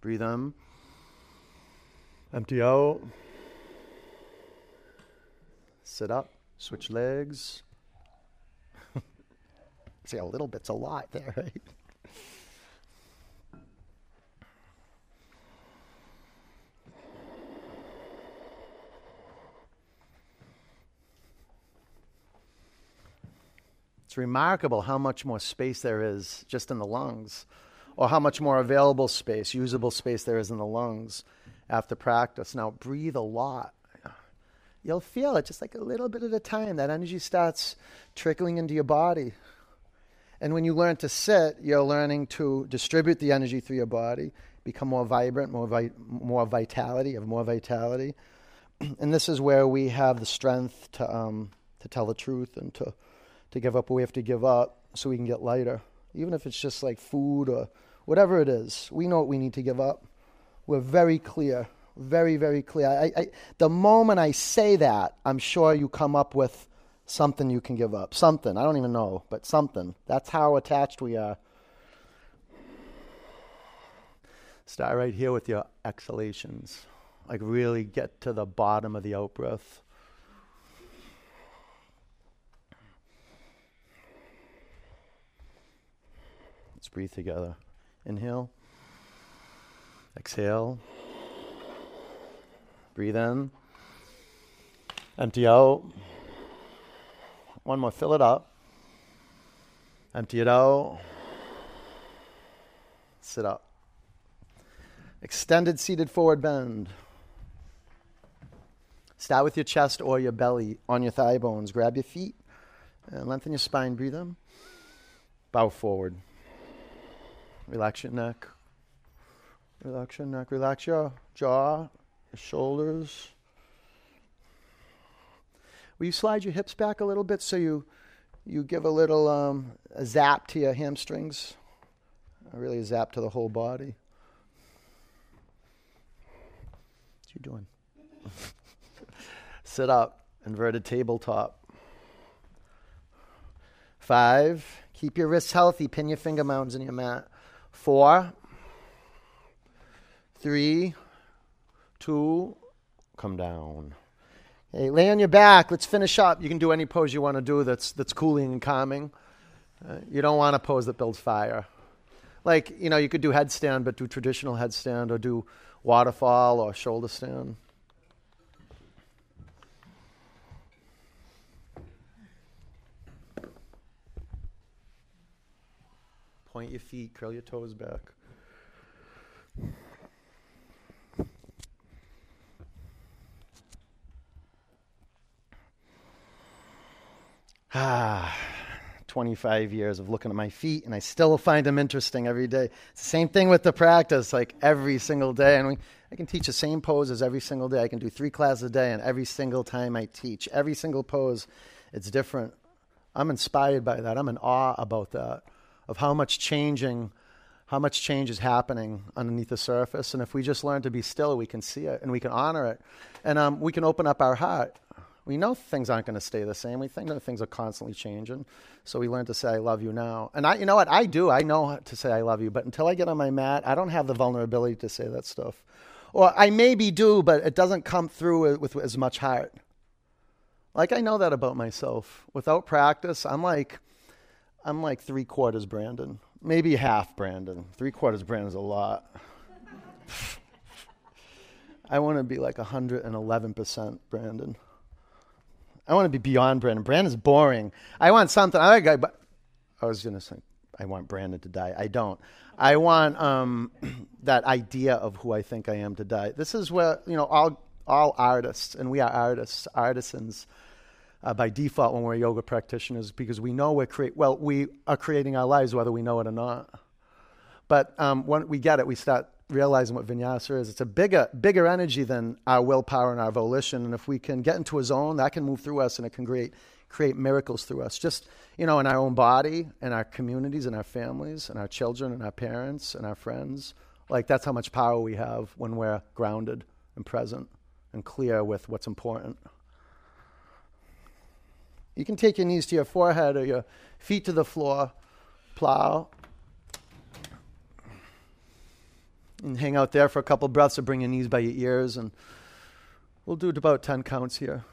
[SPEAKER 1] Breathe in. Empty out. Sit up. Switch legs. See, a little bit's a lot there, right? It's remarkable how much more space there is just in the lungs, or how much more available space, usable space there is in the lungs after practice. Now, breathe a lot. You'll feel it just like a little bit at a time. That energy starts trickling into your body. And when you learn to sit, you're learning to distribute the energy through your body, become more vibrant, more, vi- more vitality, have more vitality. and this is where we have the strength to, um, to tell the truth and to to give up what we have to give up so we can get lighter. Even if it's just like food or whatever it is, we know what we need to give up. We're very clear, very, very clear. I, I, the moment I say that, I'm sure you come up with something you can give up. Something. I don't even know, but something. That's how attached we are. Start right here with your exhalations. Like, really get to the bottom of the out breath. Breathe together. Inhale. Exhale. Breathe in. Empty out. One more. Fill it up. Empty it out. Sit up. Extended seated forward bend. Start with your chest or your belly on your thigh bones. Grab your feet and lengthen your spine. Breathe in. Bow forward. Relax your neck. Relax your neck. Relax your jaw, your shoulders. Will you slide your hips back a little bit so you you give a little um, a zap to your hamstrings? Really a zap to the whole body. What you doing? Sit up, inverted tabletop. Five. Keep your wrists healthy. Pin your finger mounds in your mat. Four, three, two, come down. Hey, lay on your back. Let's finish up. You can do any pose you want to do that's, that's cooling and calming. Uh, you don't want a pose that builds fire. Like, you know, you could do headstand, but do traditional headstand or do waterfall or shoulder stand. Point your feet, curl your toes back. Ah, 25 years of looking at my feet, and I still find them interesting every day. It's the same thing with the practice, like every single day. And we, I can teach the same poses every single day. I can do three classes a day, and every single time I teach, every single pose, it's different. I'm inspired by that. I'm in awe about that of how much changing, how much change is happening underneath the surface. And if we just learn to be still, we can see it and we can honor it. And um, we can open up our heart. We know things aren't going to stay the same. We think that things are constantly changing. So we learn to say, I love you now. And I, you know what? I do. I know how to say, I love you. But until I get on my mat, I don't have the vulnerability to say that stuff. Or I maybe do, but it doesn't come through with, with as much heart. Like I know that about myself. Without practice, I'm like, I'm like three quarters Brandon, maybe half Brandon. Three quarters Brandon is a lot. I want to be like 111% Brandon. I want to be beyond Brandon. Brandon's boring. I want something. I like. I was gonna say I want Brandon to die. I don't. I want um, that idea of who I think I am to die. This is where you know all all artists, and we are artists, artisans uh, by default when we're yoga practitioners because we know we're create well we are creating our lives whether we know it or not. But um, when we get it, we start realizing what vinyasa is. It's a bigger bigger energy than our willpower and our volition. And if we can get into a zone, that can move through us and it can create create miracles through us. Just you know, in our own body, in our communities, in our families, and our children, and our parents, and our friends. Like that's how much power we have when we're grounded and present and clear with what's important. You can take your knees to your forehead or your feet to the floor, plow, and hang out there for a couple breaths or bring your knees by your ears. And we'll do about 10 counts here.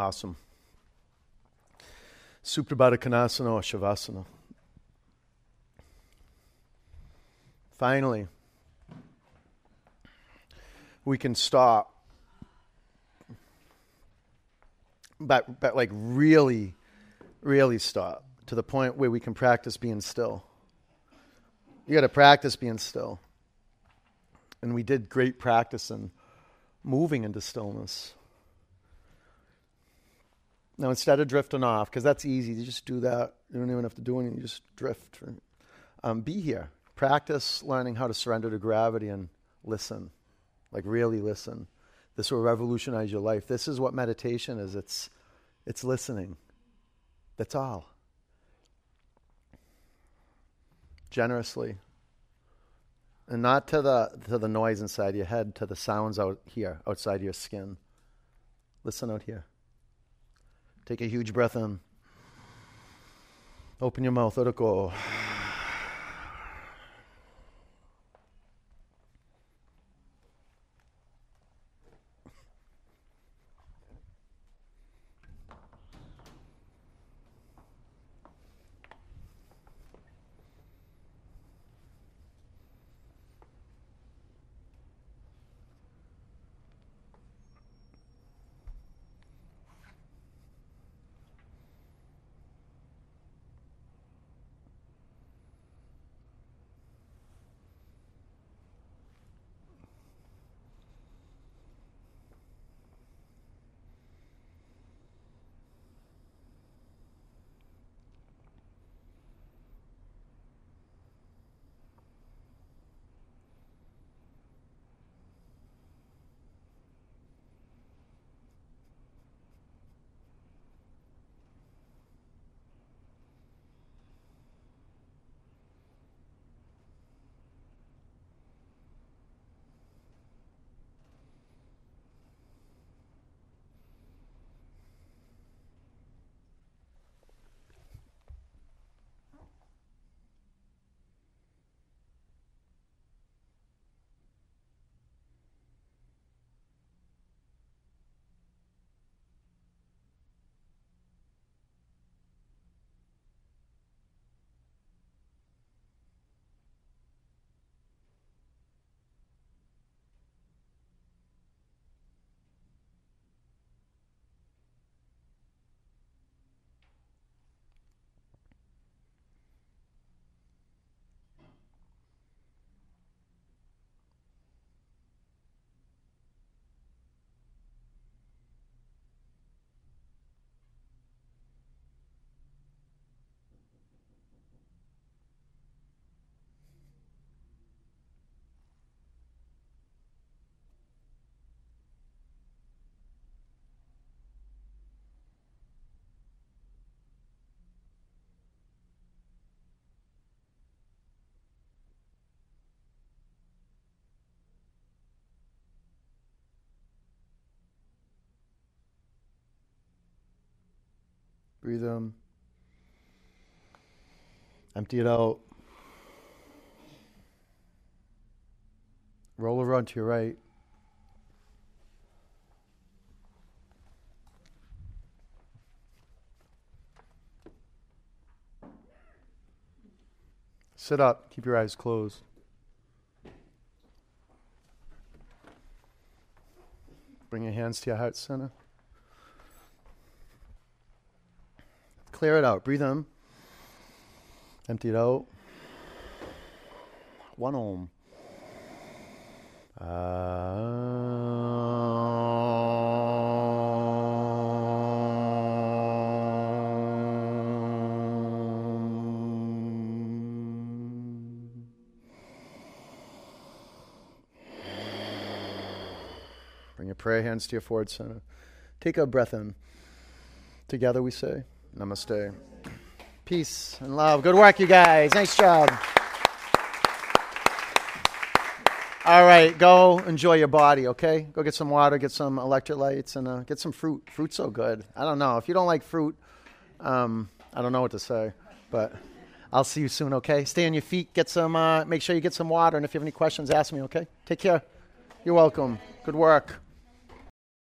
[SPEAKER 1] Awesome. Supta Baddha Konasana or Shavasana. Finally, we can stop, but, but like really, really stop to the point where we can practice being still. You got to practice being still. And we did great practice in moving into stillness. Now, instead of drifting off, because that's easy, you just do that. You don't even have to do anything, you just drift. Um, be here. Practice learning how to surrender to gravity and listen. Like, really listen. This will revolutionize your life. This is what meditation is it's, it's listening. That's all. Generously. And not to the, to the noise inside your head, to the sounds out here, outside your skin. Listen out here. Take a huge breath in. Open your mouth, let Breathe in. Empty it out. Roll over onto your right. Sit up. Keep your eyes closed. Bring your hands to your heart center. Clear it out. Breathe in. Empty it out. One om. Bring your prayer hands to your forward center. Take a breath in. Together we say, Namaste. Peace and love. Good work, you guys. Nice job. All right, go enjoy your body, okay? Go get some water, get some electrolytes, and uh, get some fruit. Fruit's so good. I don't know. If you don't like fruit, um, I don't know what to say, but I'll see you soon, okay? Stay on your feet, get some, uh, make sure you get some water, and if you have any questions, ask me, okay? Take care. You're welcome. Good work.